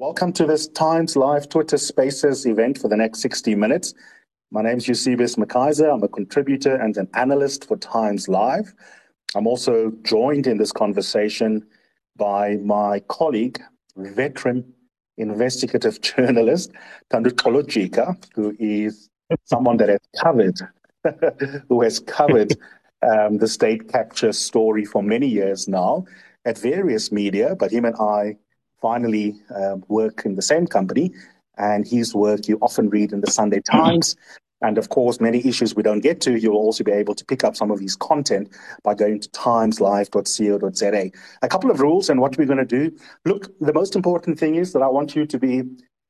Welcome to this Times Live Twitter Spaces event for the next 60 minutes. My name is Eusebius McKaiser. I'm a contributor and an analyst for Times Live. I'm also joined in this conversation by my colleague, veteran investigative journalist, Thanduxolo Jika, who is someone that has covered, who has covered um, the state capture story for many years now at various media, but him and I finally uh, work in the same company. And his work you often read in the Sunday Times. And of course, many issues we don't get to, you'll also be able to pick up some of his content by going to timeslive.co.za. A couple of rules and what we're going to do. Look, the most important thing is that I want you to be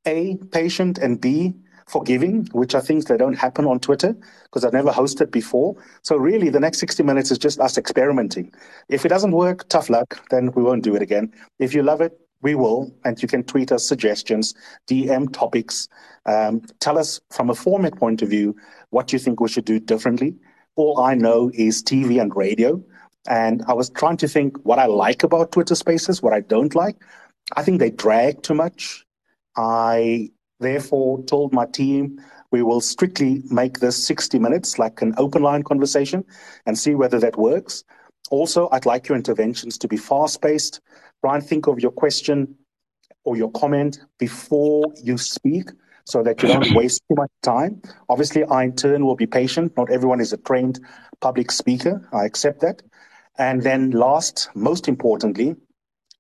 A, patient, and B, forgiving, which are things that don't happen on Twitter because I've never hosted before. So really, the next 60 minutes is just us experimenting. If it doesn't work, tough luck, then we won't do it again. If you love it, we will, and you can tweet us suggestions, DM topics. Um, tell us from a format point of view what you think we should do differently. All I know is TV and radio. And I was trying to think what I like about Twitter Spaces, what I don't like. I think they drag too much. I therefore told my team we will strictly make this 60 minutes like an open line conversation and see whether that works. Also, I'd like your interventions to be fast paced. Try and think of your question or your comment before you speak so that you don't waste too much time. Obviously, I in turn will be patient. Not everyone is a trained public speaker. I accept that. And then last, most importantly,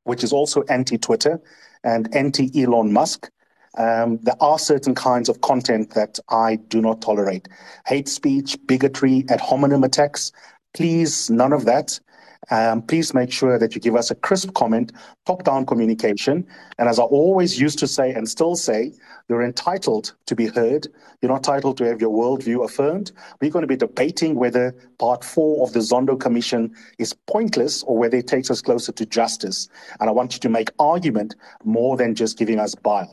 which is also anti-Twitter and anti-Elon Musk, um, there are certain kinds of content that I do not tolerate. Hate speech, bigotry, ad hominem attacks. Please, none of that. Um, please make sure that you give us a crisp comment, top down communication. And as I always used to say and still say, you're entitled to be heard. You're not entitled to have your worldview affirmed. We're going to be debating whether part four of the Zondo Commission is pointless or whether it takes us closer to justice. And I want you to make argument more than just giving us bile.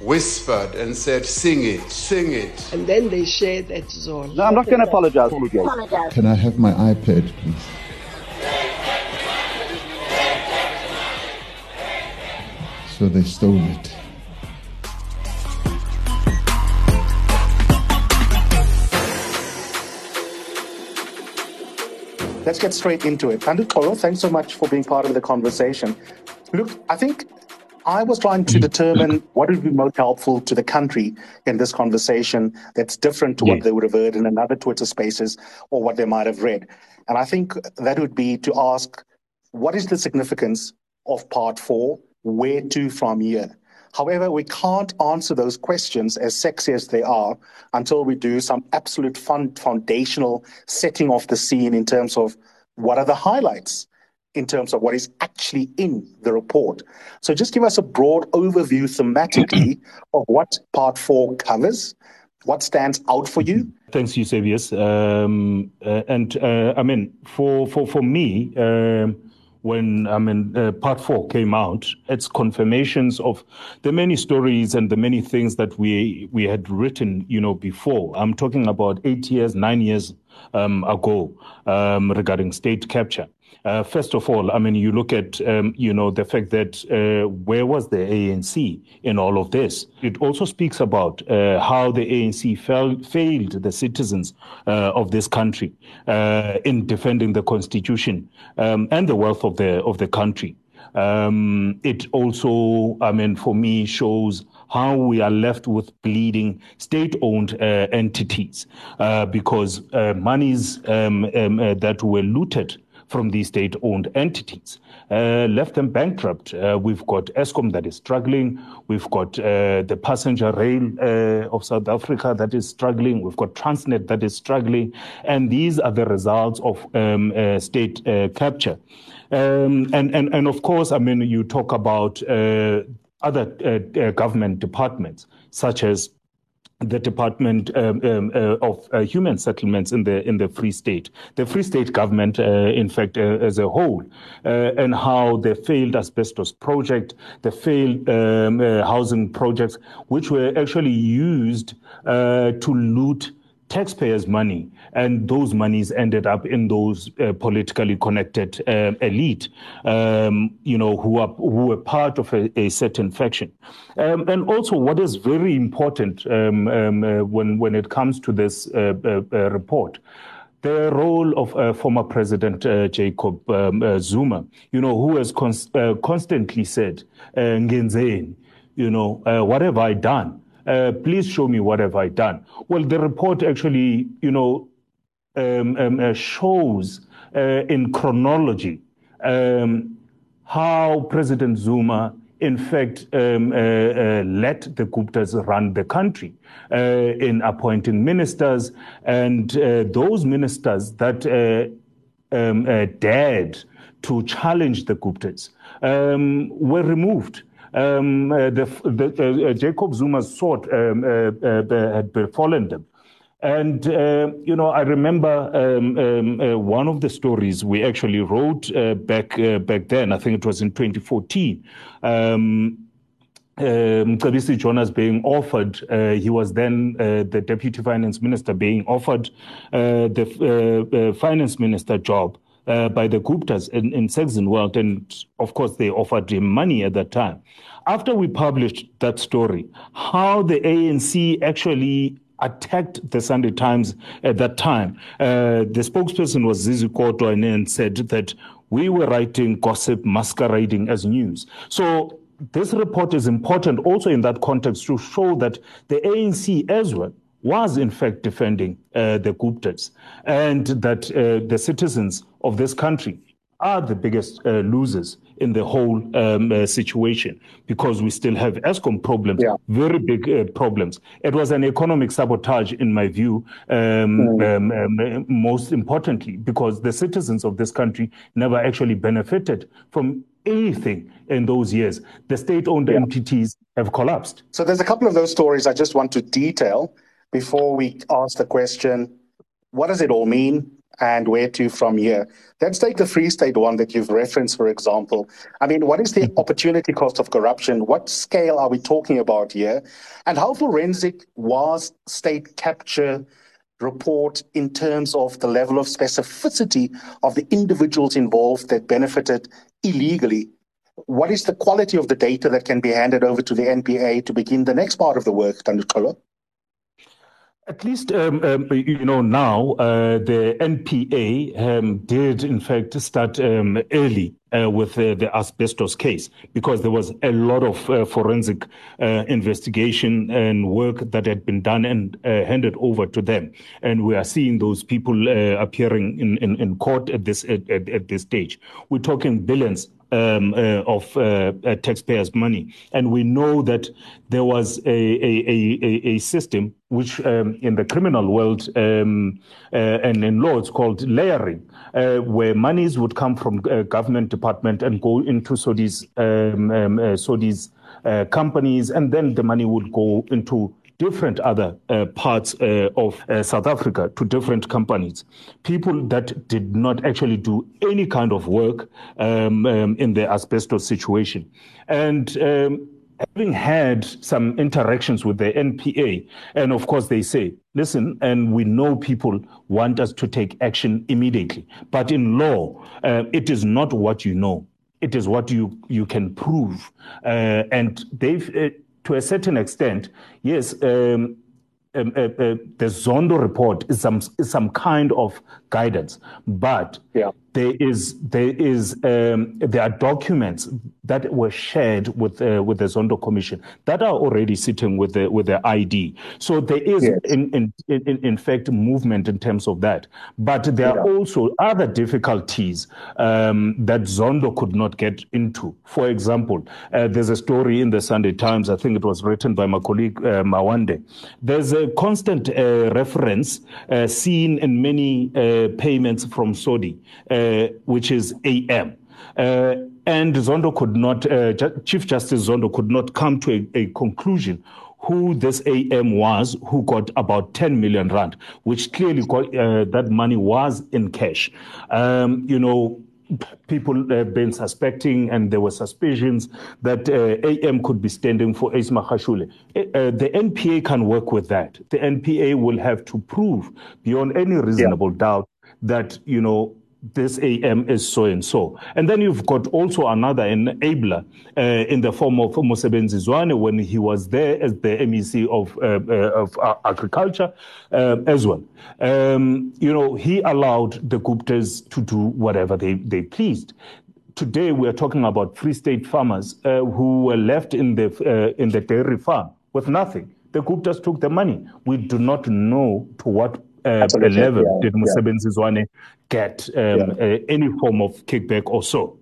whispered and said, Sing it, sing it. And then they shared that zone. No, I'm not going to apologize. Can I have my iPad, please? So they stole it. Let's get straight into it. Thanduxolo, thanks so much for being part of the conversation. Look, I think I was trying to mm-hmm. determine what would be most helpful to the country in this conversation that's different to what they would have heard in another Twitter spaces or what they might have read. And I think that would be to ask what is the significance of part four? Where to from here? However, we can't answer those questions as sexy as they are until we do some absolute fun, foundational setting of the scene in terms of what are the highlights in terms of what is actually in the report. So just give us a broad overview thematically of what part four covers, what stands out for you. Thanks, Eusebius. Um, uh, and uh, I mean, for, for, for me, um, when I mean uh, part four came out, it's confirmations of the many stories and the many things that we we had written, you know, before. I'm talking about eight years, nine years um, ago um, regarding state capture. Uh, first of all, I mean, you look at, um, you know, the fact that uh, where was the ANC in all of this? It also speaks about uh, how the ANC fell, failed the citizens uh, of this country uh, in defending the constitution um, and the wealth of the of the country. Um, it also, I mean, for me, shows how we are left with bleeding state-owned uh, entities because monies um, um, that were looted from these state owned entities, uh, left them bankrupt. Uh, we've got Eskom that is struggling. We've got uh, the passenger rail uh, of South Africa that is struggling. We've got Transnet that is struggling. And these are the results of um, uh, state capture. Um, and, and, and of course, I mean, you talk about other government departments, such as the Department um, um, uh, of uh, Human Settlements in the in the Free State, the Free State government, uh, in fact, uh, as a whole, uh, and how the failed asbestos project, the failed um, uh, housing projects, which were actually used to loot taxpayers' money, and those monies ended up in those uh, politically connected uh, elite, um, you know, who are who were part of a, a certain faction. Um, and also, what is very important um, um uh, when when it comes to this uh, uh, uh, report. The role of former President Jacob um, Zuma, you know, who has cons- constantly said, "Ngenzeni, you know, what have I done?" Uh, please show me what have I done. Well, the report actually, you know, um, um, uh, shows uh, in chronology um, how President Zuma, in fact, um, uh, uh, let the Guptas run the country uh, in appointing ministers, and those ministers that um, dared to challenge the Guptas um, were removed. Um, uh, the, the uh, Jacob Zuma's sword um, uh, had befallen them. And, uh, you know, I remember um, um, uh, one of the stories we actually wrote uh, back back then, I think it was in 2014. Um, um, Jonas being offered, uh, he was then uh, the deputy finance minister being offered uh, the finance minister job uh, by the Guptas in, in Saxonwold, and World, and of course they offered him money at that time. After we published that story, how the ANC actually attacked the Sunday Times at that time. Uh, the spokesperson was Zizi Kodwa and said that we were writing gossip masquerading as news. So this report is important also in that context to show that the ANC as well was in fact defending uh, the Guptas and that uh, the citizens of this country are the biggest uh, losers in the whole um, uh, situation because we still have Eskom problems, yeah. very big uh, problems. It was an economic sabotage, in my view, um, mm. um, most importantly, because the citizens of this country never actually benefited from anything in those years. The state owned yeah. entities have collapsed. So there's a couple of those stories I just want to detail before we ask the question what does it all mean and where to from here? Let's take the Free State one that you've referenced, for example. I mean, what is the mm-hmm. opportunity cost of corruption? What scale are we talking about here? And how forensic was state capture report in terms of the level of specificity of the individuals involved that benefited illegally? What is the quality of the data that can be handed over to the NPA to begin the next part of the work, Thanduxolo? At least, um, um, you know, now uh, the NPA um, did, in fact, start um, early uh, with uh, the asbestos case because there was a lot of uh, forensic uh, investigation and work that had been done and uh, handed over to them. And we are seeing those people appearing in, in, in, court at this at, at, at this stage. We're talking billions um, uh, of uh, uh, taxpayers' money. And we know that there was a, a, a, a system which um, in the criminal world um, uh, and in law it's called layering, uh, where monies would come from government department and go into Sodi's, um, um, Sodi's companies, and then the money would go into different other uh, parts uh, of uh, South Africa to different companies. People that did not actually do any kind of work um, um, in the asbestos situation. And um, having had some interactions with the NPA, and of course they say, listen, and we know people want us to take action immediately. But in law, uh, it is not what you know. It is what you, you can prove. Uh, and they've, uh, to a certain extent, yes, um, um, uh, uh, the Zondo report is some is some kind of guidance, but yeah. There is there is um, there are documents that were shared with uh, with the Zondo Commission that are already sitting with the with the ID. So there is yes. in, in, in in fact movement in terms of that. But there yeah. are also other difficulties um, that Zondo could not get into. For example, uh, there's a story in the Sunday Times. I think it was written by my colleague uh, Mawande. There's a constant uh, reference uh, seen in many uh, payments from Sodi, which is AM. Uh, and Zondo could not, uh, Chief Justice Zondo could not come to a, a, conclusion who this AM was who got about 10 million rand, which clearly got, uh, that money was in cash. Um, you know, people have been suspecting and there were suspicions that uh, AM could be standing for Ace Magashule. Uh, the NPA can work with that. The NPA will have to prove beyond any reasonable yeah. doubt that, you know, this AM is so and so. And then you've got also another enabler uh, in the form of Mosebenzi Zwane when he was there as the MEC of, uh, uh, of agriculture uh, as well. Um, you know, he allowed the Guptas to do whatever they, they pleased. Today we are talking about Free State farmers uh, who were left in the, uh, in the dairy farm with nothing. The Guptas took the money. We do not know to what uh, level yeah, did Mosebenzi yeah. Get um, yeah. uh, any form of kickback or so.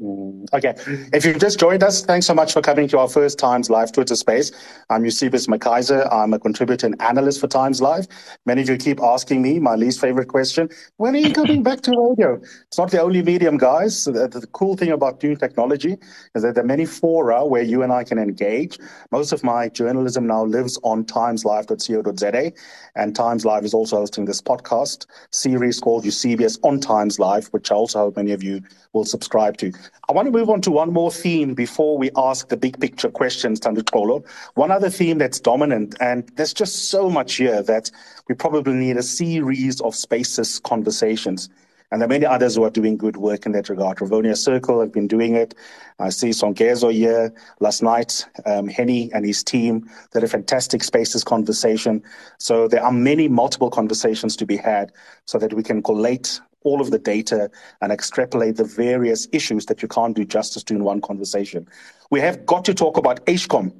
Mm, okay. If you've just joined us, thanks so much for coming to our first Times Live Twitter space. I'm Eusebius McKaiser. I'm a contributor and analyst for Times Live. Many of you keep asking me my least favorite question when are you coming back to radio? It's not the only medium, guys. The, the, cool thing about new technology is that there are many fora where you and I can engage. Most of my journalism now lives on timeslive.co.za, and Times Live is also hosting this podcast series called Eusebius on Times Live, which I also hope many of you will subscribe to. I want to move on to one more theme before we ask the big picture questions, Thanduxolo. One other theme that's dominant, and there's just so much here that we probably need a series of spaces conversations. And there are many others who are doing good work in that regard. Rivonia Circle have been doing it. I see Songezo here last night. Um, Henny and his team did a fantastic spaces conversation. So there are many multiple conversations to be had so that we can collate all of the data and extrapolate the various issues that you can't do justice to in one conversation. We have got to talk about Eskom,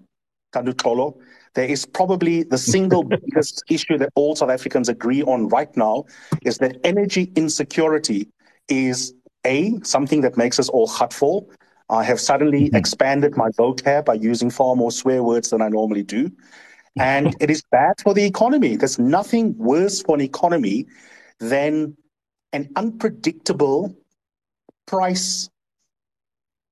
Tolo. There is probably the single biggest issue that all South Africans agree on right now is that energy insecurity is A, something that makes us all hurtful. I have suddenly mm-hmm. expanded my vocab by using far more swear words than I normally do. And it is bad for the economy. There's nothing worse for an economy than an unpredictable price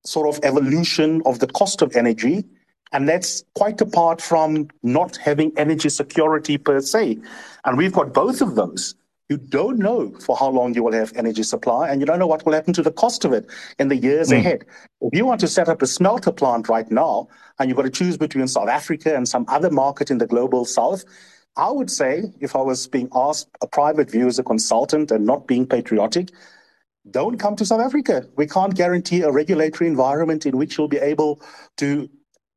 sort of evolution of the cost of energy. And that's quite apart from not having energy security per se. And we've got both of those. You don't know for how long you will have energy supply, and you don't know what will happen to the cost of it in the years mm. ahead. If you want to set up a smelter plant right now, and you've got to choose between South Africa and some other market in the global south, I would say, if I was being asked a private view as a consultant and not being patriotic, don't come to South Africa. We can't guarantee a regulatory environment in which you'll be able to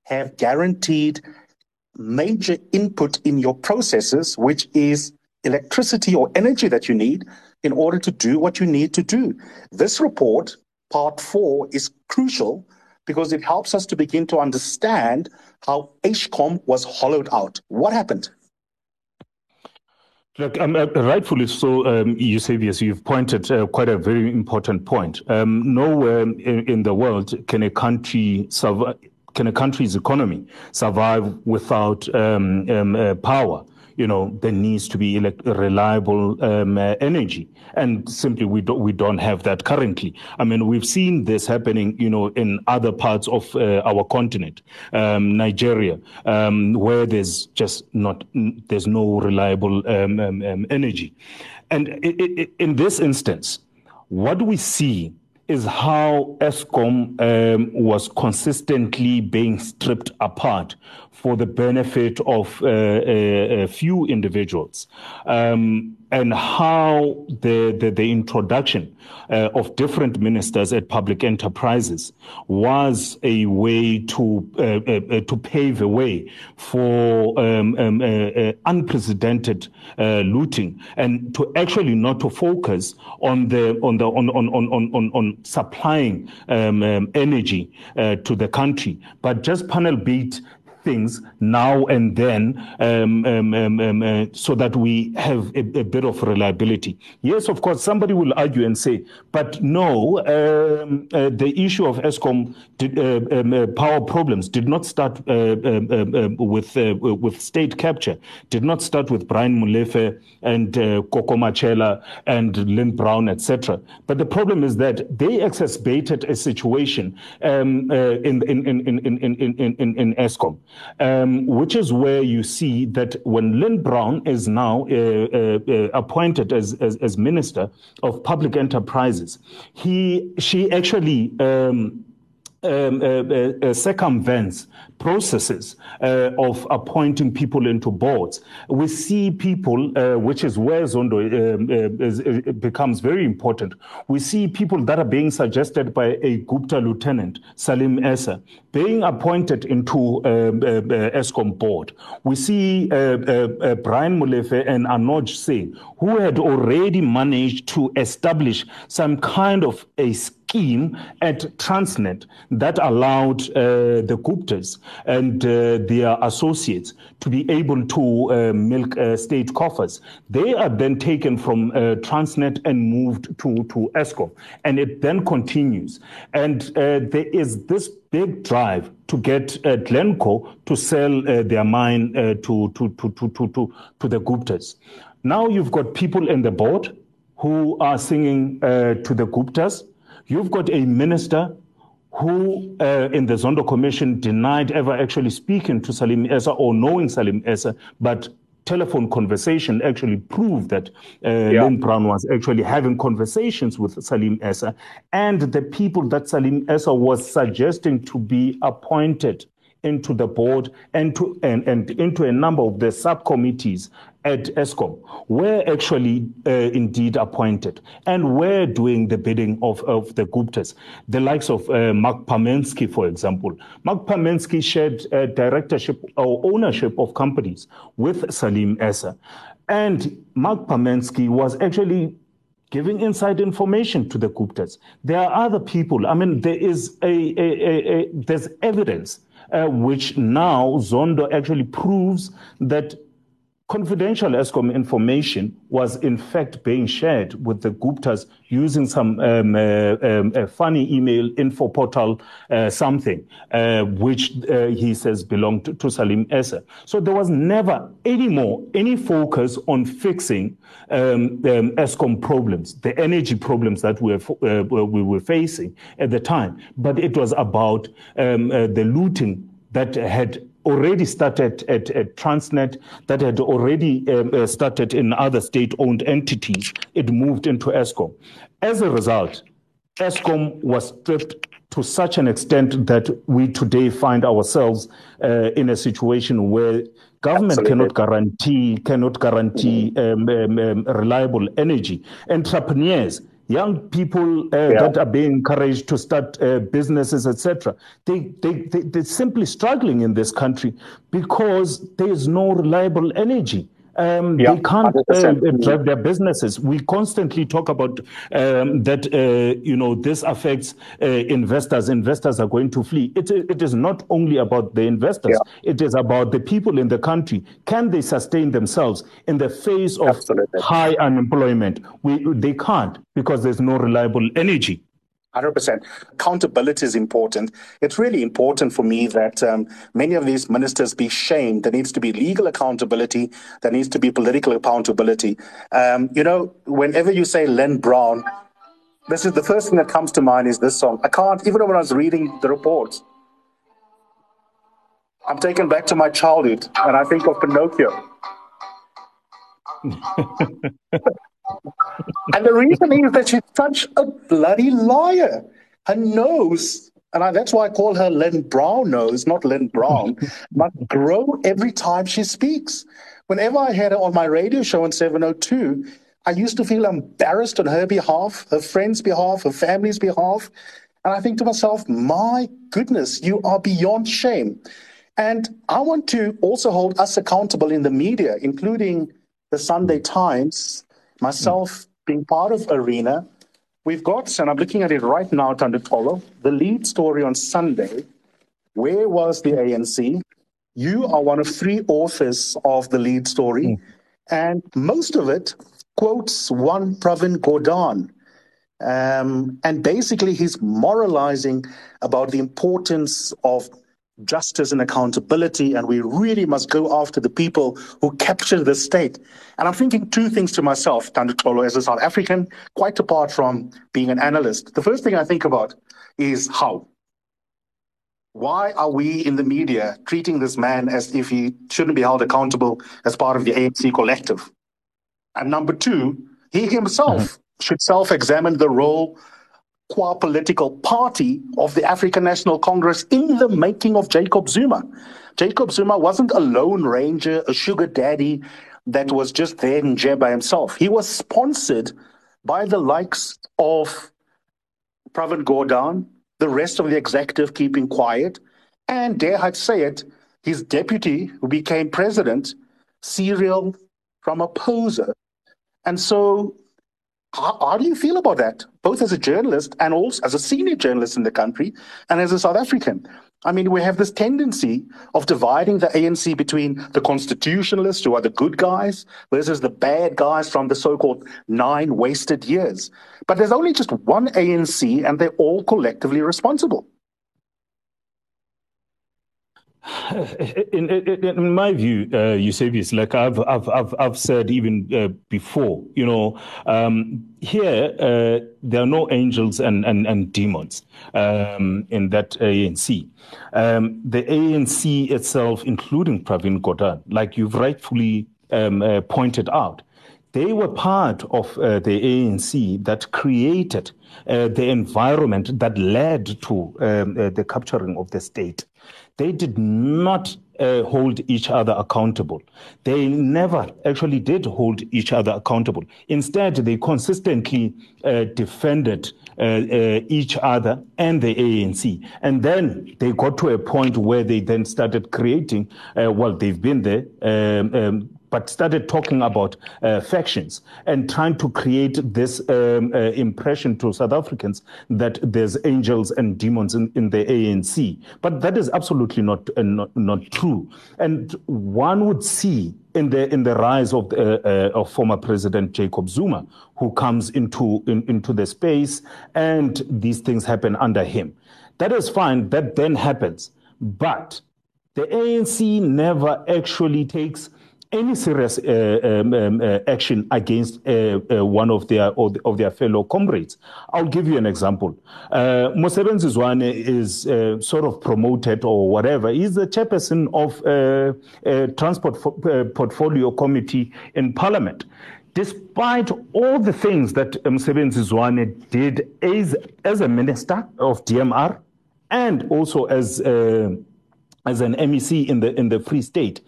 have guaranteed major input in your processes, which is electricity or energy that you need in order to do what you need to do. This report, part four, is crucial because it helps us to begin to understand how Eskom was hollowed out. What happened? Look, um, uh, rightfully so, um, Eusebius, you've pointed uh, quite a very important point. Um, nowhere in, in, the world can a country survive, can a country's economy survive without um, um, uh, power you know, there needs to be elect- reliable um, uh, energy. And simply, we don't, we don't have that currently. I mean, we've seen this happening, you know, in other parts of uh, our continent, um, Nigeria, um, where there's just not, there's no reliable um, um, um, energy. And it, it, in this instance, what we see is how Eskom um, was consistently being stripped apart for the benefit of uh, a, uh, a few individuals. Um, and how the, the, the introduction uh, of different ministers at public enterprises was a way to uh, uh, to pave a way for um, um, uh, unprecedented looting and to actually not to focus on the on the on on on on, on supplying um, um energy to the country, but just panel beat things now and then um, um, um, um, uh, so that we have a, a, bit of reliability. Yes, of course, somebody will argue and say, but no, um, uh, the issue of Eskom did, uh, um, uh, power problems did not start uh, with uh, with state capture, did not start with Brian Molefe and uh, Koko Matshela and Lynne Brown, etc. But the problem is that they exacerbated a situation in, in, in, in, in, in, in, in Eskom which is where you see that when Lynne Brown is now uh, uh, uh, appointed as, as, as, Minister of Public Enterprises, he she actually um, um, uh, uh, uh, circumvents processes uh, of appointing people into boards. We see people, uh, which is where Zondo um, uh, is, becomes very important. We see people that are being suggested by a Gupta lieutenant, Salim Essa, being appointed into um, Eskom board. We see Brian Molefe and Anoj Singh, who had already managed to establish some kind of a scheme at Transnet that allowed uh, the Guptas and uh, their associates to be able to uh, milk uh, state coffers. They are then taken from uh, Transnet and moved to, to Eskom. And it then continues. And uh, there is this big drive to get Glencore to sell their mine to, to, to, to, to, to the Guptas. Now you've got people in the board who are singing to the Guptas You've got a minister who, uh, in the Zondo Commission, denied ever actually speaking to Salim Essa or knowing Salim Essa, but telephone conversation actually proved that uh, yeah. Lynne Brown was actually having conversations with Salim Essa and the people that Salim Essa was suggesting to be appointed into the board and to and, and into a number of the subcommittees at Eskom were actually uh, indeed appointed and were doing the bidding of, of the Guptas. The likes of uh, Mark Pamensky, for example. Mark Pamensky shared uh, directorship or ownership of companies with Salim Essa. And Mark Pamensky was actually giving inside information to the Guptas. There are other people. I mean, there is a, a, a, a there's evidence uh, which now Zondo actually proves that confidential Eskom information was in fact being shared with the Guptas using some um, uh, um, funny email info portal uh, something, uh, which uh, he says belonged to, to, Salim Essa. So there was never any more any focus on fixing um, um Eskom problems, the energy problems that we were, uh, we were facing at the time, but it was about um, uh, the looting that had already started at, at Transnet, that had already um, uh, started in other state owned entities. It moved into Eskom. As a result, Eskom was stripped to such an extent that we today find ourselves uh, in a situation where government Absolutely. cannot guarantee cannot guarantee mm-hmm. um, um, um, reliable energy. Entrepreneurs young people uh, yeah. that are being encouraged to start uh, businesses, etc. They, they, they, they're simply struggling in this country because there is no reliable energy um, yeah, they can't uh, drive their businesses. We constantly talk about um, that, uh, you know, this affects uh, investors. Investors are going to flee. It, it is not only about the investors, yeah. it is about the people in the country. Can they sustain themselves in the face of Absolutely. high unemployment? We, they can't because there's no reliable energy. 100%. Accountability is important. It's really important for me that um, many of these ministers be shamed. There needs to be legal accountability. There needs to be political accountability. Um, you know, whenever you say Lynne Brown, this is the first thing that comes to mind is this song. I can't, even when I was reading the reports, I'm taken back to my childhood and I think of Pinocchio. and the reason is that she's such a bloody liar. Her nose, and I, that's why I call her Lynne Brown nose, not Lynne Brown, must grow every time she speaks. whenever I had her on my radio show on 702, I used to feel embarrassed on her behalf, her friends' behalf, her family's behalf. And I think to myself, my goodness, you are beyond shame. And I want to also hold us accountable in the media, including the Sunday Times, myself being part of Arena. We've got, and I'm looking at it right now, Thanduxolo, the lead story on Sunday. Where was the ANC? You are one of three authors of the lead story, mm. and most of it quotes one Pravin Gordhan. Um, and basically, he's moralizing about the importance of justice and accountability, and we really must go after the people who captured the state. And I'm thinking two things to myself, Thanduxolo, as a South African, quite apart from being an analyst. The first thing I think about is how. Why are we in the media treating this man as if he shouldn't be held accountable as part of the ANC collective? And number two, he himself mm-hmm. should self examine the role qua political party of the African National Congress in the making of Jacob Zuma. Jacob Zuma wasn't a lone ranger, a sugar daddy that was just there in jail by himself. He was sponsored by the likes of Pravin Gordhan, the rest of the executive keeping quiet, and dare I say it, his deputy, who became president, Cyril Ramaphosa. And so how, how, do you feel about that, both as a journalist and also as a senior journalist in the country and as a South African? I mean, we have this tendency of dividing the ANC between the constitutionalists, who are the good guys, versus the bad guys from the so called nine wasted years. But there's only just one ANC, and they're all collectively responsible. In, in, in, my view, uh, Eusebius, like I've, I've, I've, I've said even uh, before, you know, um, here uh, there are no angels and, and, and demons um, in that ANC. Um, the ANC itself, including Pravin Gordhan, like you've rightfully um, uh, pointed out, they were part of uh, the ANC that created uh, the environment that led to um, uh, the capturing of the state they did not uh, hold each other accountable. They never actually did hold each other accountable. Instead, they consistently uh, defended uh, uh each other and the ANC. And then they got to a point where they then started creating, uh, well, they've been there. Um, um, but started talking about uh, factions and trying to create this um, uh, impression to South Africans that there's angels and demons in, in the ANC. But that is absolutely not, uh, not, not true. And one would see in the in the rise of uh, uh, of former President Jacob Zuma, who comes into in, into the space, and these things happen under him. That is fine. That then happens, but the ANC never actually takes any serious uh, um, um, uh, action against uh, uh one of their of their fellow comrades. I'll give you an example. Uh, Mosebenzi Zwane is uh, sort of promoted or whatever. He's the chairperson of uh, Transport Portfolio Committee in Parliament. Despite all the things that Mosebenzi Zwane did as, as a minister of DMR and also as as an MEC in the in the Free State,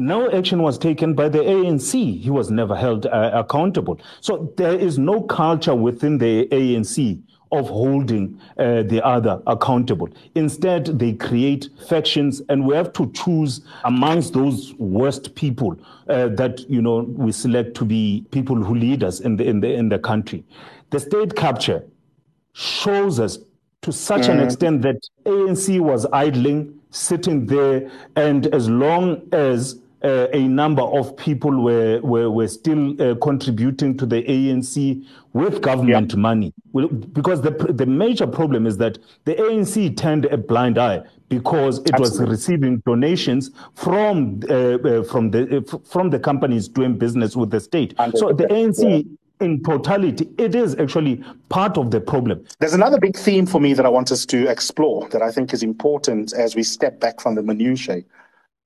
no action was taken by the ANC. He was never held uh, accountable. So there is no culture within the ANC of holding uh, the other accountable. Instead, they create factions, and we have to choose amongst those worst people uh, that you know we select to be people who lead us in the in the in the country. The state capture shows us to such mm. an extent that ANC was idling, sitting there, and as long as uh, a number of people were, were, were still uh, contributing to the ANC with government money. Because the, the major problem is that the ANC turned a blind eye because it Absolutely. was receiving donations from, uh, uh from, the, uh, from the companies doing business with the state. And So the ANC yeah. in totality, it is actually part of the problem. There's another big theme for me that I want us to explore that I think is important as we step back from the minutiae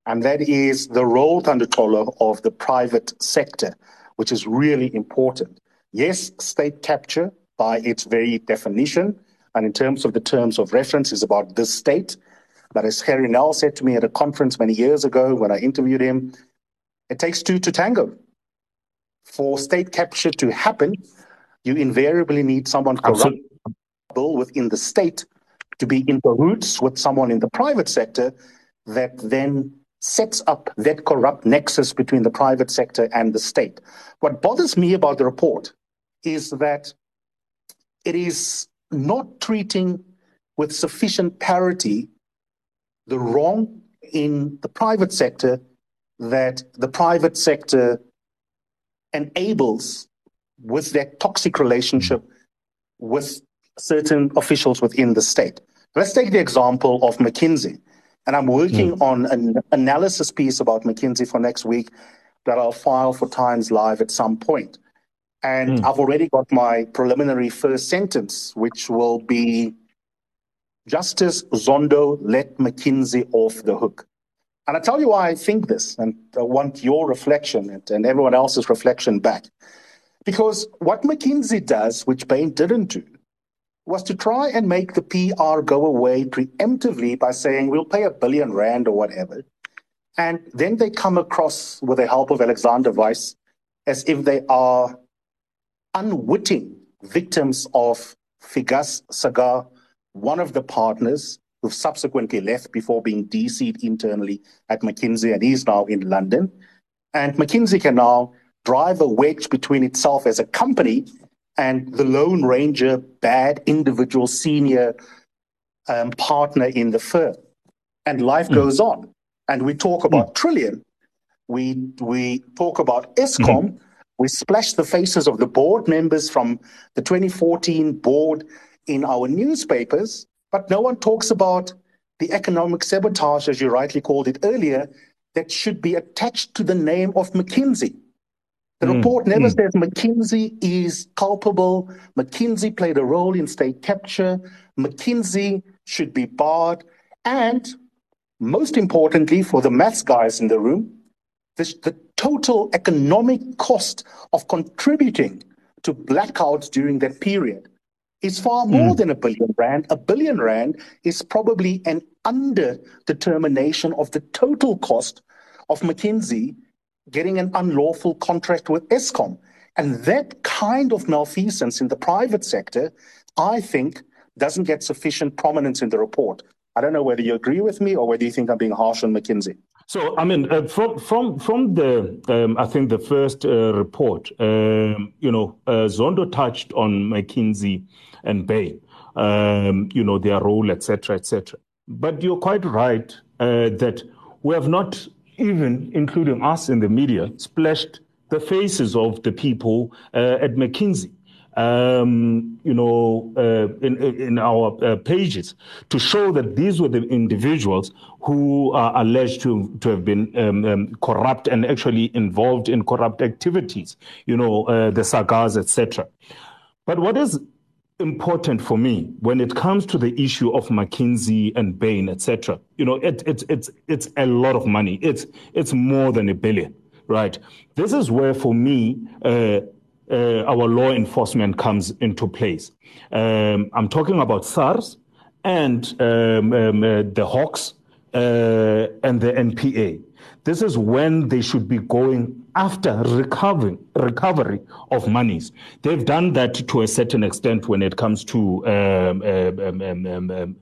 and that is the role, Thanduxolo, of the private sector, which is really important. Yes, state capture, by its very definition, and in terms of the terms of reference, is about this state. But as Harry Nel said to me at a conference many years ago when I interviewed him, It takes two to tango. For state capture to happen, you invariably need someone corrupt within the state to be in cahoots with someone in the private sector that then sets up that corrupt nexus between the private sector and the state. What bothers me about the report is that it is not treating with sufficient parity the wrong in the private sector that the private sector enables with that toxic relationship with certain officials within the state. Let's take the example of McKinsey. And I'm working mm. on an analysis piece about McKinsey for next week that I'll file for Times Live at some point. And mm. I've already got my preliminary first sentence, which will be Justice Zondo let McKinsey off the hook. And I tell you why I think this, and I want your reflection and, and everyone else's reflection back. Because what McKinsey does, which Bain didn't do, was to try and make the PR go away preemptively by saying, we'll pay a billion rand or whatever. And then they come across, with the help of Alexander Weiss, as if they are unwitting victims of Vikas Sagar, one of the partners who subsequently left before being DC'd internally at McKinsey, and he's now in London. And McKinsey can now drive a wedge between itself as a company and the Lone Ranger, bad individual senior um, partner in the firm. And life mm. goes on. And we talk about mm. Trillian. We, we talk about Eskom. Mm. We splash the faces of the board members from the 2014 board in our newspapers, but no one talks about the economic sabotage, as you rightly called it earlier, that should be attached to the name of McKinsey. The mm, report never mm. says McKinsey is culpable. McKinsey played a role in state capture. McKinsey should be barred. And most importantly, for the maths guys in the room, this, the total economic cost of contributing to blackouts during that period is far more mm. than a billion rand. A billion rand is probably an under determination of the total cost of McKinsey getting an unlawful contract with Eskom. And that kind of malfeasance in the private sector, I think, doesn't get sufficient prominence in the report. I don't know whether you agree with me or whether you think I'm being harsh on McKinsey. So, I mean, uh, from from from the um, I think the first uh, report, um, you know, uh, Zondo touched on McKinsey and Bain, um, you know, their role, etc., etc. But you're quite right uh, that we have not even including us in the media, splashed the faces of the people uh, at McKinsey. Um, you know, uh, in, in our uh, pages to show that these were the individuals who are alleged to, to have been um, um, corrupt and actually involved in corrupt activities, you know, uh, the Sagars, etc. But what is important for me when it comes to the issue of McKinsey and Bain, etc. You know, it, it, it's it's a lot of money. It's it's more than a billion, right? This is where, for me, uh, uh, our law enforcement comes into place. Um, I'm talking about SARS and um, um, uh, the Hawks uh, and the NPA. This is when they should be going after recovering recovery of monies. They've done that to a certain extent when it comes to um, um, um, um, um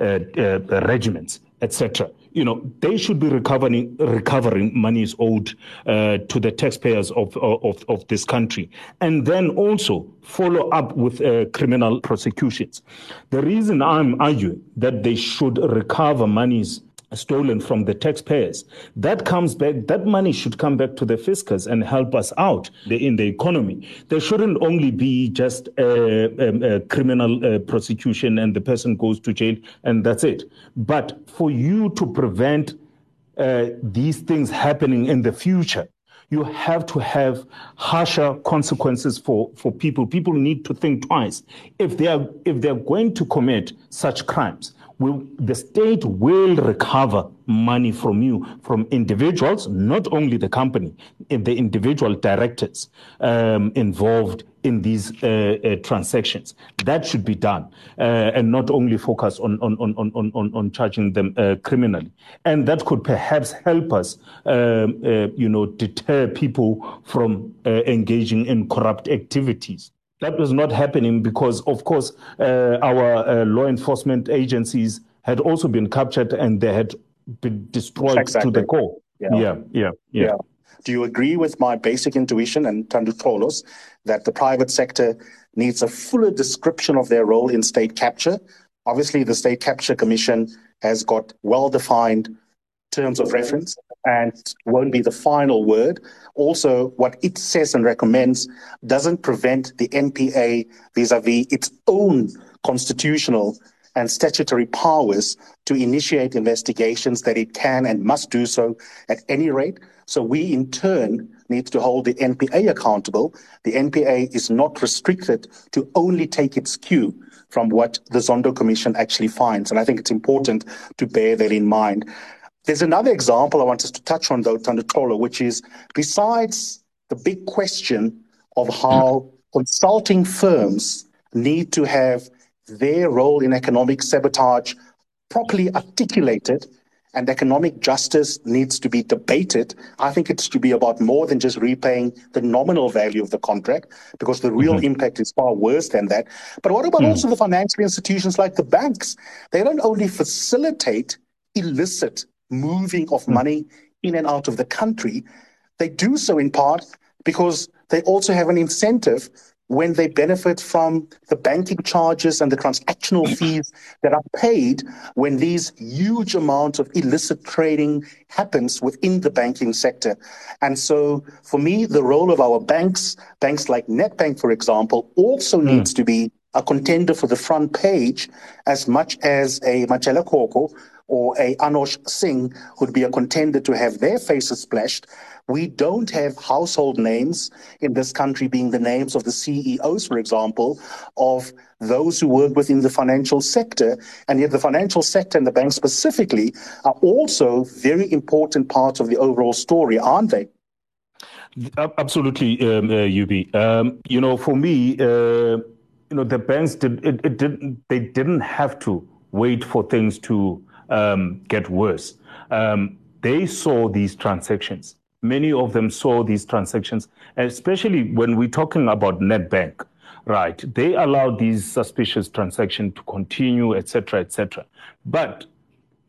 uh, uh, regiments, etc. You know, they should be recovering recovering monies owed uh, to the taxpayers of, of of this country, and then also follow up with uh, criminal prosecutions. The reason I'm arguing that they should recover monies stolen from the taxpayers. That comes back, that money should come back to the fiscus and help us out in the economy. There shouldn't only be just a, a, a criminal uh, prosecution and the person goes to jail and that's it. But for you to prevent uh, these things happening in the future, you have to have harsher consequences for, for people. People need to think twice. If they are if they're going to commit such crimes, will, the state will recover money from you, from individuals, not only the company, the individual directors um, involved in these uh, uh, transactions. That should be done, uh, and not only focus on on on on on, on charging them uh, criminally. And that could perhaps help us, um, uh, you know, deter people from engaging in corrupt activities. That was not happening because, of course, uh, our uh, law enforcement agencies had also been captured and they had been destroyed exactly. to the core. Yeah. yeah, yeah, yeah. yeah. Do you agree with my basic intuition and Thanduxolo that the private sector needs a fuller description of their role in state capture? Obviously, the State Capture Commission has got well defined terms of reference and won't be the final word. Also, what it says and recommends doesn't prevent the NPA vis a vis its own constitutional and statutory powers to initiate investigations that it can and must do so at any rate. So we in turn need to hold the NPA accountable. The NPA is not restricted to only take its cue from what the Zondo Commission actually finds. And I think it's important to bear that in mind. There's another example I want us to touch on, though, Thando which is besides the big question of how consulting firms need to have their role in economic sabotage properly articulated and economic justice needs to be debated. I think it should be about more than just repaying the nominal value of the contract because the real mm-hmm. impact is far worse than that. But what about mm. also the financial institutions like the banks? They don't only facilitate illicit moving of mm. money in and out of the country, they do so in part because they also have an incentive when they benefit from the banking charges and the transactional fees that are paid when these huge amounts of illicit trading happens within the banking sector. And so for me, the role of our banks, banks like Nedbank, for example, also mm. needs to be a contender for the front page as much as a Matshela Koko or a Anoj Singh would be a contender to have their faces splashed we don't have household names in this country being the names of the CEOs, for example, of those who work within the financial sector. And yet the financial sector and the banks specifically are also very important parts of the overall story, aren't they? Absolutely, um, uh. Um, you know, for me, uh, you know, the banks did it, it, didn't they didn't have to wait for things to um, get worse. Um, they saw these transactions many of them saw these transactions, especially when we're talking about Nedbank, right? They allowed these suspicious transactions to continue, etc., etc. But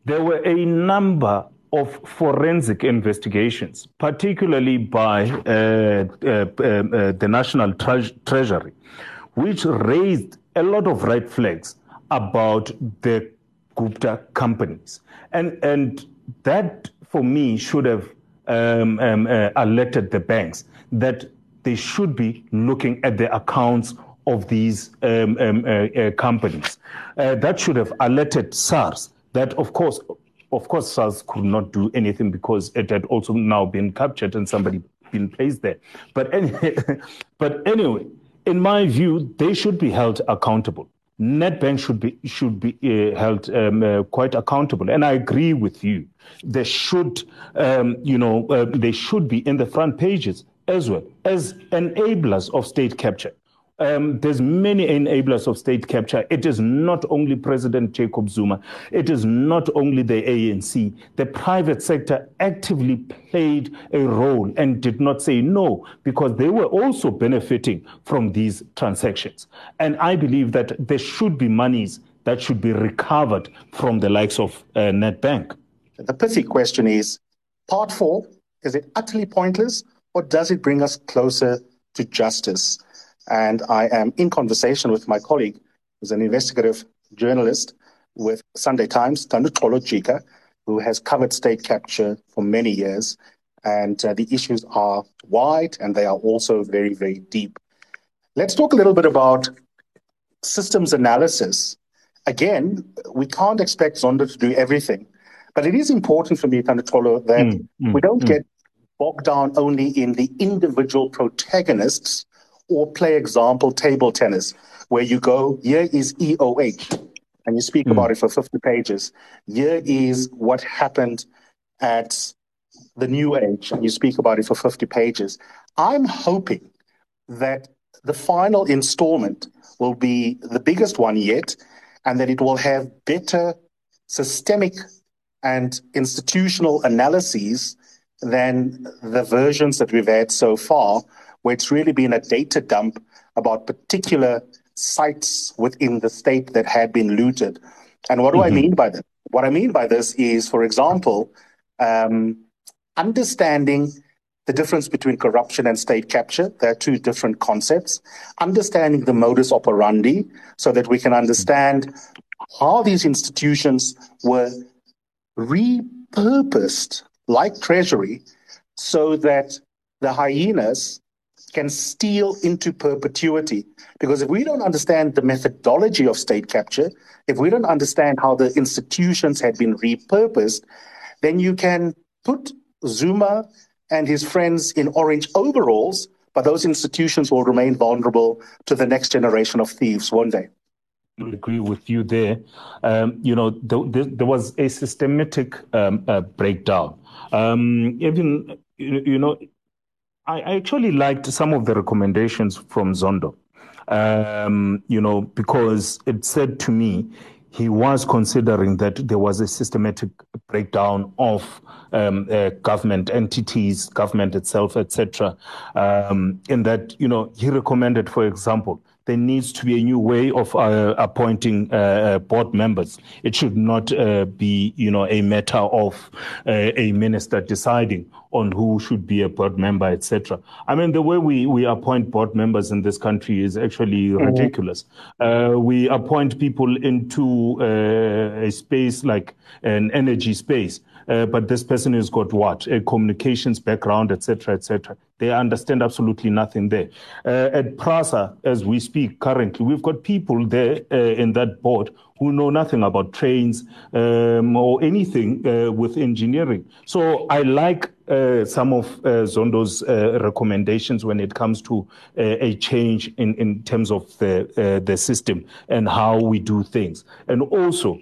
there were a number of forensic investigations, particularly by uh, uh, uh, the National Tre- Treasury, which raised a lot of red flags about the Gupta companies. And, and that, for me, should have um, um, uh, alerted the banks that they should be looking at the accounts of these um, um uh, uh, companies. Uh, that should have alerted SARS that, of course, of course, SARS could not do anything because it had also now been captured and somebody been placed there. But anyway, but anyway, in my view, they should be held accountable. Nedbank should be should be uh, held um, uh, quite accountable, and I agree with you. They should, um, you know, uh, they should be in the front pages as well as enablers of state capture um, there's many enablers of state capture. It is not only President Jacob Zuma. It is not only the ANC. The private sector actively played a role and did not say no because they were also benefiting from these transactions. And I believe that there should be monies that should be recovered from the likes of uh, Nedbank. The pithy question is part four, is it utterly pointless or does it bring us closer to justice? And I am in conversation with my colleague, who's an investigative journalist with Sunday Times, Thanduxolo Jika, who has covered state capture for many years. And uh, the issues are wide and they are also very, very deep. Let's talk a little bit about systems analysis. Again, we can't expect Zondo to do everything, but it is important for me, Thando Xolo, that mm, mm, we don't mm. get bogged down only in the individual protagonists or play example table tennis, where you go, here is EOH, and you speak mm. about it for 50 pages. Here is what happened at the New Age, and you speak about it for 50 pages. I'm hoping that the final installment will be the biggest one yet, and that it will have better systemic and institutional analyses than the versions that we've had so far, where it's really been a data dump about particular sites within the state that had been looted. And what do mm-hmm. I mean by that? What I mean by this is, for example, um, understanding the difference between corruption and state capture. There are two different concepts. Understanding the modus operandi so that we can understand how these institutions were repurposed, like Treasury, so that the hyenas can steal into perpetuity. Because if we don't understand the methodology of state capture, if we don't understand how the institutions had been repurposed, then you can put Zuma and his friends in orange overalls, but those institutions will remain vulnerable to the next generation of thieves one day. I agree with you there. Um, you know, there, was a systematic um, uh, breakdown. Um, even, you know, I, actually liked some of the recommendations from Zondo, um, you know, because it said to me he was considering that there was a systematic breakdown of um, uh, government entities, government itself, etc. Um, in that, you know, he recommended, for example, there needs to be a new way of uh, appointing uh, uh board members. It should not uh, be, you know, a matter of uh, a minister deciding on who should be a board member, etc. I mean, the way we, we appoint board members in this country is actually mm-hmm. ridiculous. we appoint people into a space like an energy space uh, but this person has got what a communications background, etc., etc. They understand absolutely nothing there. Uh, at PRASA, as we speak currently, we've got people there uh, in that board who know nothing about trains um, or anything uh, with engineering. So I like uh, some of uh, Zondo's uh, recommendations when it comes to uh, a change in, in terms of the, uh, the system and how we do things. And also,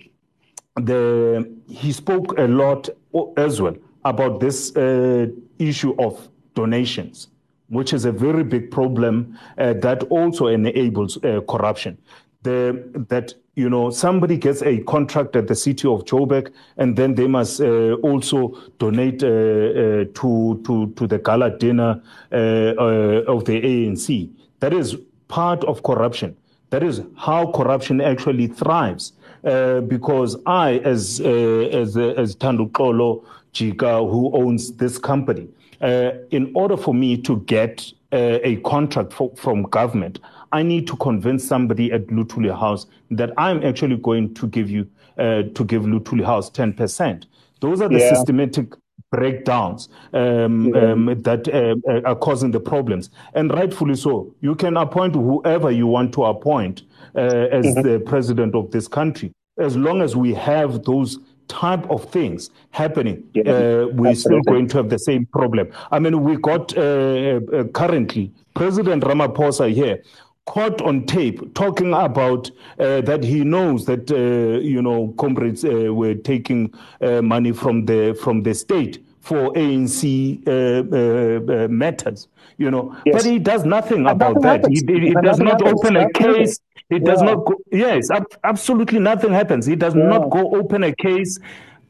the, he spoke a lot as well about this uh, issue of donations, which is a very big problem uh, that also enables uh, corruption. The, that you know somebody gets a contract at the city of Joburg, and then they must uh, also donate uh, uh, to to to the gala dinner of the ANC. That is part of corruption. That is how corruption actually thrives. Uh, because I, as uh, as uh, as Thanduxolo Jika, who owns this company, uh, in order for me to get uh, a contract for, from government, I need to convince somebody at Luthuli House that I'm actually going to give you to give Luthuli House ten percent. Those are the yeah. systematic breakdowns um, yeah. um, that uh, are causing the problems. And rightfully so. You can appoint whoever you want to appoint uh, as mm-hmm. the president of this country. As long as we have those type of things happening, yeah, uh, we're still going to have the same problem. I mean, we got uh, uh, currently President Ramaphosa here caught on tape talking about uh, that he knows that uh, you know comrades uh, were taking money from the from the state for ANC matters you know. Yes. But he does nothing about that. He, he, he does not happens. open a case. He does not go, yes, absolutely nothing happens. He does yeah. not go open a case.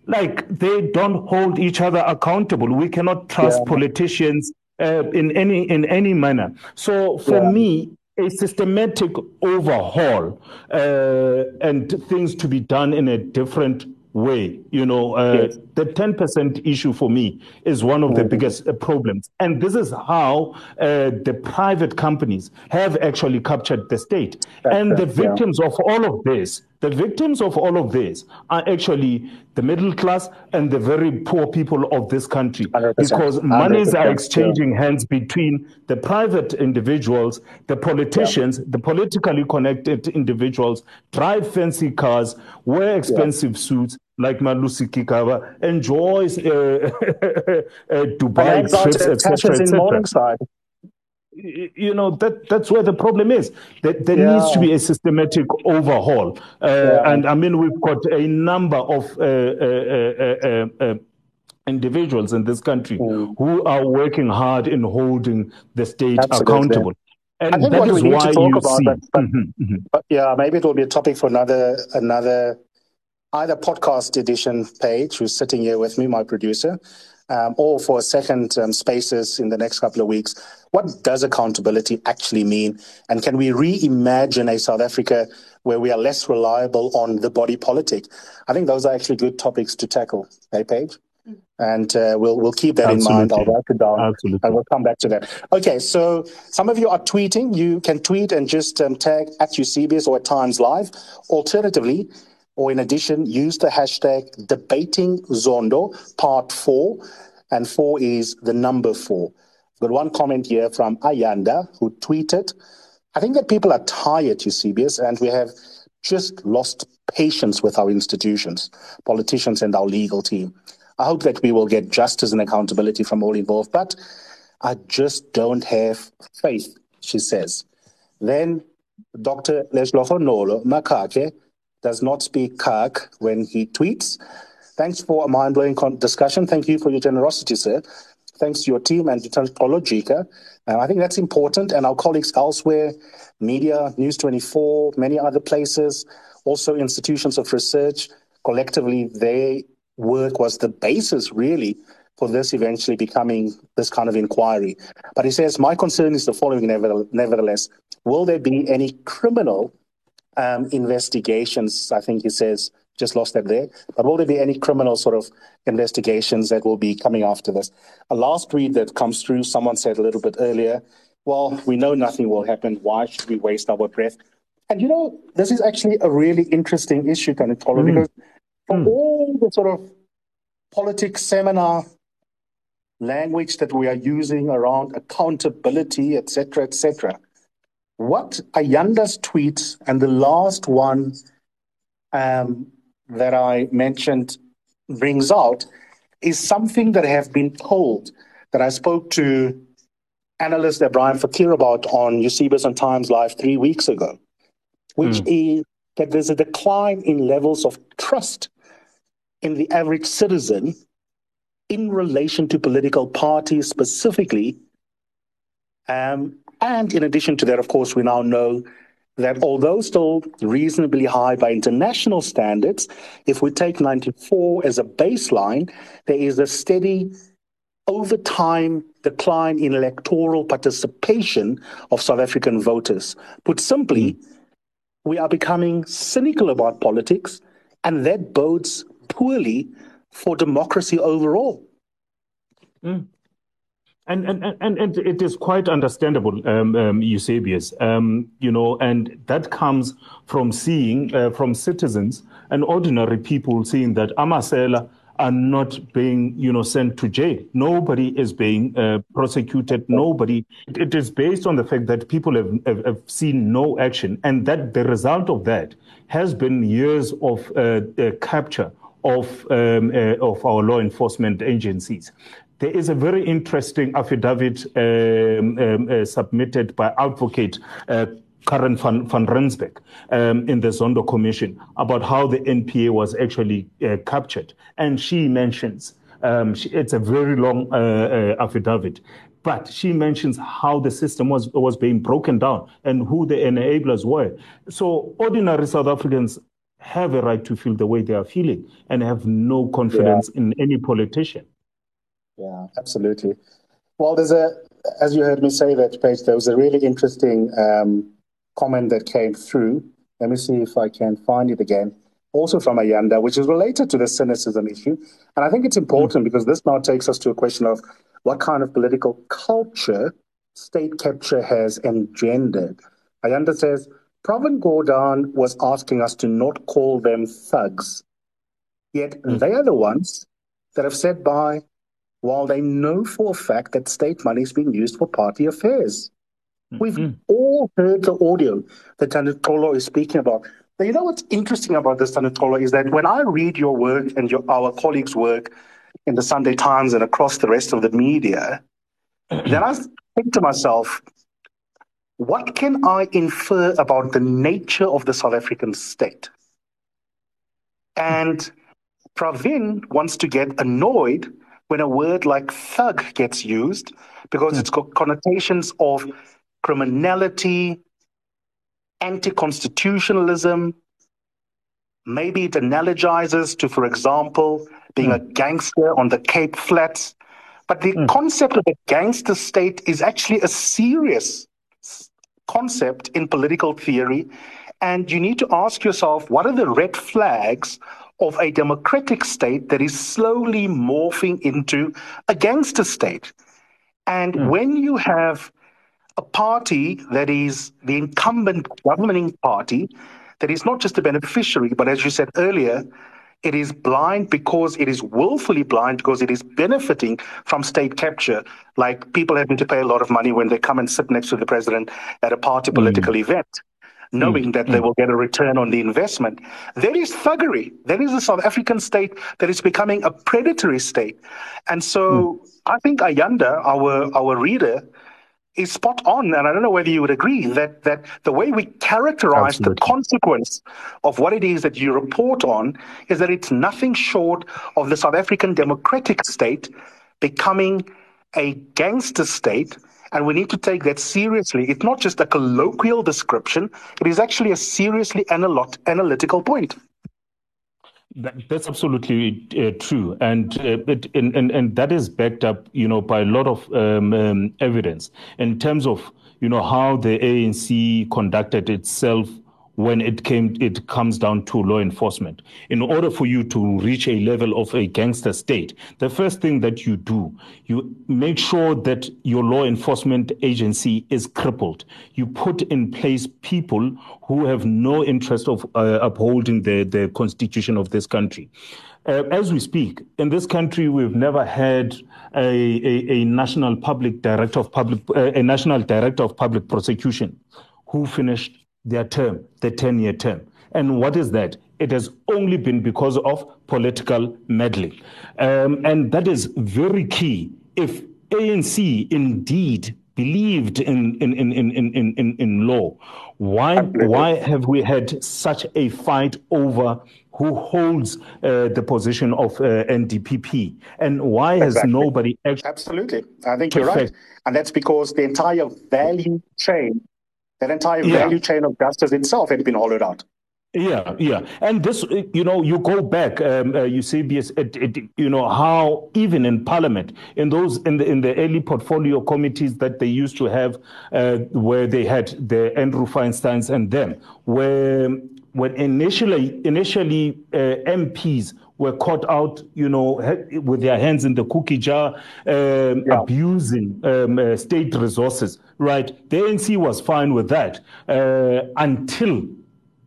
Like they don't hold each other accountable. We cannot trust yeah. politicians uh, in any in any manner. So for me, a systematic overhaul uh, and things to be done in a different way. You know, uh, yes. the 10% issue for me is one of the mm-hmm. biggest uh, problems. And this is how uh, the private companies have actually captured the state. That's and the victims yeah. of all of this, the victims of all of this are actually the middle class and the very poor people of this country 100%. because monies are exchanging yeah. hands between the private individuals, the politicians, yeah. the politically connected individuals, drive fancy cars, wear expensive suits, like Malusi Gigaba enjoys uh, uh, Dubai trips, etc., etc. You know that that's where the problem is. That there yeah. needs to be a systematic overhaul, uh, yeah. and I mean we've got a number of uh, uh, uh, individuals in this country mm. who are working hard in holding the state Absolutely. accountable. And I think that what is we need why to talk about, see. but, but, Mhm, mhm. but yeah, maybe it will be a topic for another another either podcast edition page, who's sitting here with me, my producer, or for a second um, spaces in the next couple of weeks. What does accountability actually mean? And can we reimagine a South Africa where we are less reliable on the body politic? I think those are actually good topics to tackle, hey, Paige? And uh, we'll we'll keep that in mind. I'll write it down. Absolutely. And we'll come back to that. Okay, so some of you are tweeting. You can tweet and just um, tag at Eusebius or at Times Live. Alternatively, or in addition, use the hashtag debating Zondo part four. And four is the number four. I've got one comment here from Ayanda who tweeted, I think that people are tired, Eusebius, and we have just lost patience with our institutions, politicians, and our legal team. I hope that we will get justice and accountability from all involved, but I just don't have faith, she says. Then Dr. Lesloho Nolo Makake does not speak Kak when he tweets. Thanks for a mind blowing con- discussion. Thank you for your generosity, sir. Thanks to your team and to Logika. Uh, I think that's important. And our colleagues elsewhere, media, News 24, many other places, also institutions of research, collectively, their work was the basis, really, for this eventually becoming this kind of inquiry. But he says, My concern is the following, nevertheless. Will there be any criminal um, investigations? I think he says, just lost that there. But will there be any criminal sort of investigations that will be coming after this? A last read that comes through, someone said a little bit earlier, well, we know nothing will happen. Why should we waste our breath? And you know, this is actually a really interesting issue, Thanduxolo, because for all the sort of politics seminar language that we are using around accountability, etc., etc., what Ayanda's tweet and the last one um, that I mentioned brings out is something that I have been told that I spoke to analyst Ebrahim Fakir about on Eusebius and Times Live three weeks ago, which is that there's a decline in levels of trust in the average citizen in relation to political parties specifically. Um, and in addition to that, of course, we now know that although still reasonably high by international standards, if we take 94 as a baseline, there is a steady over time decline in electoral participation of South African voters. Put simply, we are becoming cynical about politics, and that bodes poorly for democracy overall. And, and, and, and- and it is quite understandable, um, um, Eusebius, um, you know, and that comes from seeing, uh, from citizens and ordinary people seeing that Amasela are not being, you know, sent to jail. Nobody is being uh, prosecuted. Nobody. It is based on the fact that people have, have, have seen no action, and that the result of that has been years of uh, uh, capture of um, uh, of our law enforcement agencies. There is a very interesting affidavit um, um, uh, submitted by advocate uh, Karen van, van Rensburg um, in the Zondo Commission about how the NPA was actually uh, captured. And she mentions, um, she, it's a very long uh, uh, affidavit, but she mentions how the system was, was being broken down and who the enablers were. So ordinary South Africans have a right to feel the way they are feeling and have no confidence in any politician. Yeah, absolutely. Well, there's a, as you heard me say that, Paige, there was a really interesting um, comment that came through. Let me see if I can find it again. Also from Ayanda, which is related to the cynicism issue. And I think it's important because this now takes us to a question of what kind of political culture state capture has engendered. Ayanda says, Pravin Gordhan was asking us to not call them thugs. Yet they are the ones that have said by while they know for a fact that state money is being used for party affairs. Mm-hmm. We've all heard the audio that Thanduxolo is speaking about. But you know what's interesting about this, Thanduxolo, is that when I read your work and your, our colleagues' work in the Sunday Times and across the rest of the media, then I think to myself, what can I infer about the nature of the South African state? And Pravin wants to get annoyed when a word like thug gets used because it's got connotations of criminality, anti constitutionalism. Maybe it analogizes to, for example, being mm. a gangster on the Cape Flats. But the mm. concept of a gangster state is actually a serious concept in political theory. And you need to ask yourself what are the red flags of a democratic state that is slowly morphing into a gangster state? And mm. when you have a party that is the incumbent governing party, that is not just a beneficiary, but as you said earlier, it is blind because it is willfully blind because it is benefiting from state capture, like people having to pay a lot of money when they come and sit next to the president at a party political mm. event, knowing mm. that mm. they will get a return on the investment. There is thuggery. There is a South African state that is becoming a predatory state. And so mm. I think Ayanda, our, our reader, is spot on, and I don't know whether you would agree that that the way we characterize Absolutely. the consequence of what it is that you report on is that it's nothing short of the South African democratic state becoming a gangster state. And we need to take that seriously. It's not just a colloquial description, it is actually a seriously analot- analytical point. That, that's absolutely uh, true, and, uh, it, and, and and that is backed up, you know, by a lot of um, um, evidence in terms of you know how the ANC conducted itself when it came it comes down to law enforcement. In order for you to reach a level of a gangster state the first thing that you do you make sure that your law enforcement agency is crippled. You put in place people who have no interest of uh, upholding the the constitution of this country. Uh, as we speak, in this country, we've never had a, a, a national public director of public, uh, a national director of public prosecution who finished their term, the 10 year term. And what is that? It has only been because of political meddling. Um, and that is very key. If ANC indeed believed in, in, in, in, in, in, in law, why, why have we had such a fight over who holds uh, the position of uh, NDPP? And why has exactly. nobody actually. Absolutely. I think you're right. And that's because the entire value chain that entire yeah. value chain of justice itself had been hollowed out. Yeah, yeah, and this, you know, you go back, um, uh, you see, it, it, you know, how even in Parliament, in those in the in the early portfolio committees that they used to have, uh, where they had the Andrew Feinsteins and them, where when initially initially uh, MPs were caught out, you know, with their hands in the cookie jar, um, yeah. abusing um, uh, state resources, right? The ANC was fine with that uh, until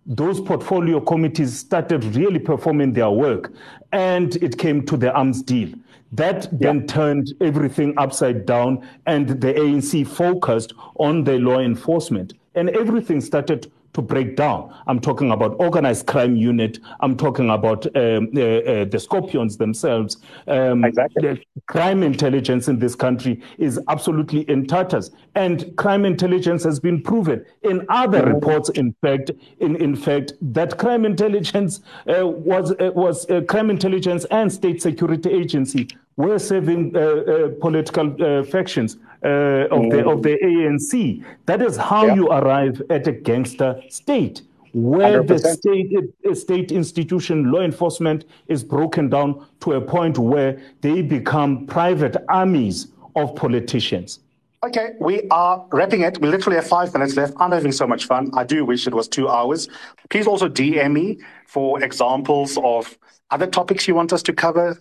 those portfolio committees started really performing their work and it came to the arms deal. That yeah. then turned everything upside down, and the ANC focused on the law enforcement, and everything started to break down. I'm talking about organized crime unit. I'm talking about um, uh, uh, the scorpions themselves. Um, exactly. The crime intelligence in this country is absolutely in tatters, and crime intelligence has been proven in other mm-hmm. reports. In fact, in in fact, that crime intelligence uh, was uh, was uh, crime intelligence and state security agency were serving uh, political factions uh, of the of the ANC. That is how yeah. you arrive at a gangster state, where 100%. the state uh, state institution, law enforcement, is broken down to a point where they become private armies of politicians. Okay, we are wrapping it. We literally have five minutes left. I'm having so much fun. I do wish it was two hours. Please also DM me for examples of other topics you want us to cover.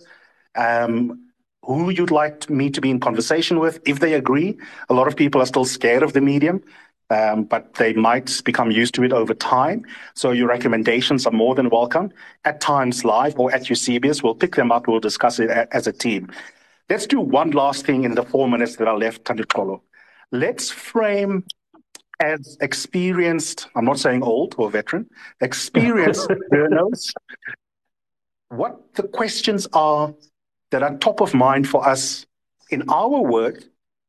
Um, who you'd like me to be in conversation with. If they agree, a lot of people are still scared of the medium, um, but they might become used to it over time. So your recommendations are more than welcome. At Times Live or at Eusebius, we'll pick them up. We'll discuss it as a team. Let's do one last thing in the four minutes that are left, Thanduxolo. Let's frame as experienced, I'm not saying old or veteran, experienced journalists, what the questions are that are top of mind for us in our work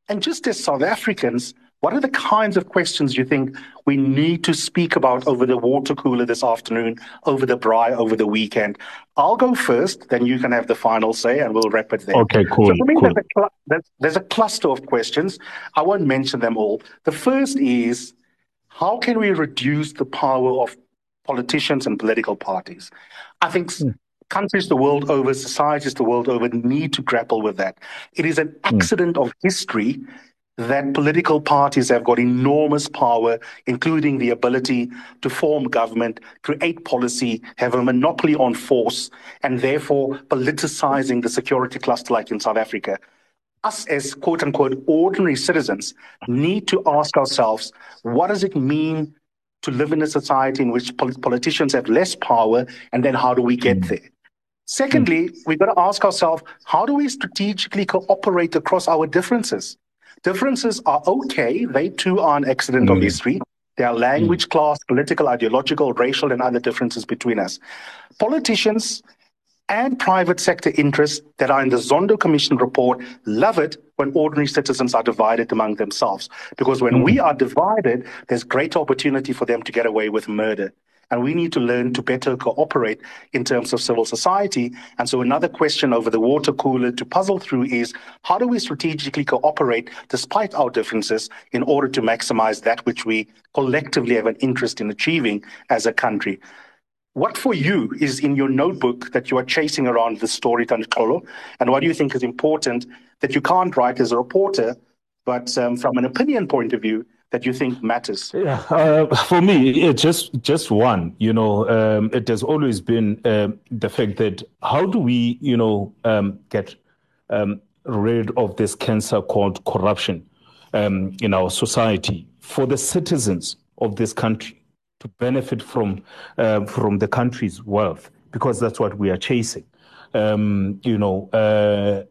and just as South Africans What are the kinds of questions you think we need to speak about over the water cooler this afternoon, over the braai, over the weekend? I'll go first, then you can have the final say, and we'll wrap it there. Okay, cool. So for me, cool. there's, a cl- there's, there's a cluster of questions. I won't mention them all. The first is how can we reduce the power of politicians and political parties? I think Hmm. Countries the world over, societies the world over need to grapple with that. It is an hmm. accident of history that political parties have got enormous power, including the ability to form government, create policy, have a monopoly on force, and therefore politicizing the security cluster like in South Africa. Us as quote unquote ordinary citizens need to ask ourselves what does it mean to live in a society in which pol- politicians have less power, and then how do we get hmm. there? Secondly, hmm. we've got to ask ourselves how do we strategically cooperate across our differences? Differences are okay, they too are an accident hmm. of history. There are language, hmm. class, political, ideological, racial, and other differences between us. Politicians and private sector interests that are in the Zondo Commission report love it when ordinary citizens are divided among themselves. Because when we are divided, there's greater opportunity for them to get away with murder. And we need to learn to better cooperate in terms of civil society. And so, another question over the water cooler to puzzle through is how do we strategically cooperate despite our differences in order to maximize that which we collectively have an interest in achieving as a country? What for you is in your notebook that you are chasing around the story, Thanduxolo? And what do you think is important that you can't write as a reporter, but um, from an opinion point of view, that you think matters? Yeah, uh, for me, it's just just one. You know, um, it has always been um the fact that how do we, you know, um, get um, rid of this cancer called corruption um, in our society for the citizens of this country to benefit from uh, from the country's wealth because that's what we are chasing. Um, you know, uh,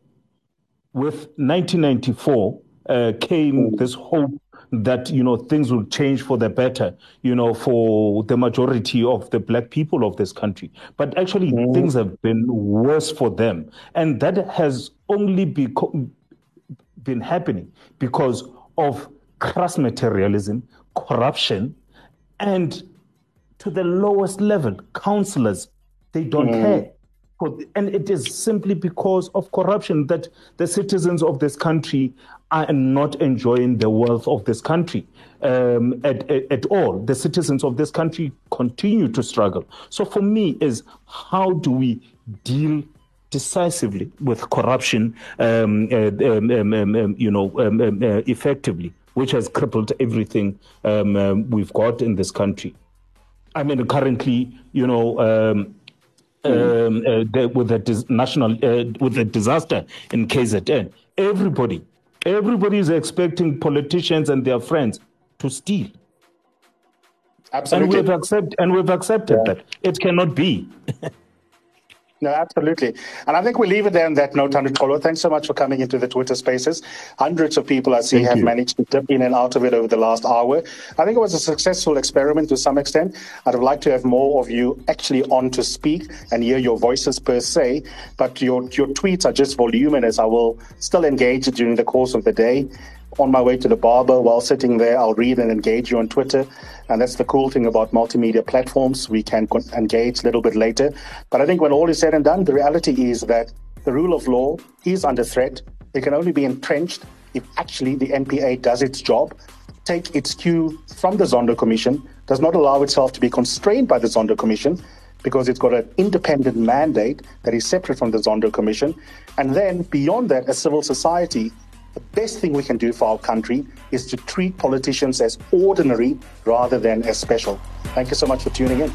with 1994 uh, came this hope that you know things will change for the better you know for the majority of the black people of this country. But actually mm-hmm. things have been worse for them. And that has only beco- been happening because of crass materialism corruption and to the lowest level councillors they don't mm-hmm. care. for- and it is simply because of corruption that the citizens of this country are not enjoying the wealth of this country um, at, at, at all. The citizens of this country continue to struggle. So for me, is how do we deal decisively with corruption, um, uh, um, um, um, um, you know, uh, effectively, which has crippled everything we've got in this country. I mean, currently, you know, the, with the dis- national uh, with the disaster in KZN, everybody, everybody is expecting politicians and their friends to steal, and Absolutely. we've accept and we've accepted that it cannot be. No, absolutely. And I think we'll leave it there on that note, Kolo. Thanks so much for coming into the Twitter spaces. Hundreds of people I see Thank have you. managed to dip in and out of it over the last hour. I think it was a successful experiment to some extent. I'd have liked to have more of you actually on to speak and hear your voices per se, but your, your tweets are just voluminous. I will still engage during the course of the day. On my way to the barber, while sitting there, I'll read and engage you on Twitter. And that's the cool thing about multimedia platforms. We can engage a little bit later. But I think when all is said and done, the reality is that the rule of law is under threat. It can only be entrenched if actually the NPA does its job, take its cue from the Zondo Commission, does not allow itself to be constrained by the Zondo Commission because it's got an independent mandate that is separate from the Zondo Commission. And then beyond that, as civil society, the best thing we can do for our country is to treat politicians as ordinary rather than as special. Thank you so much for tuning in.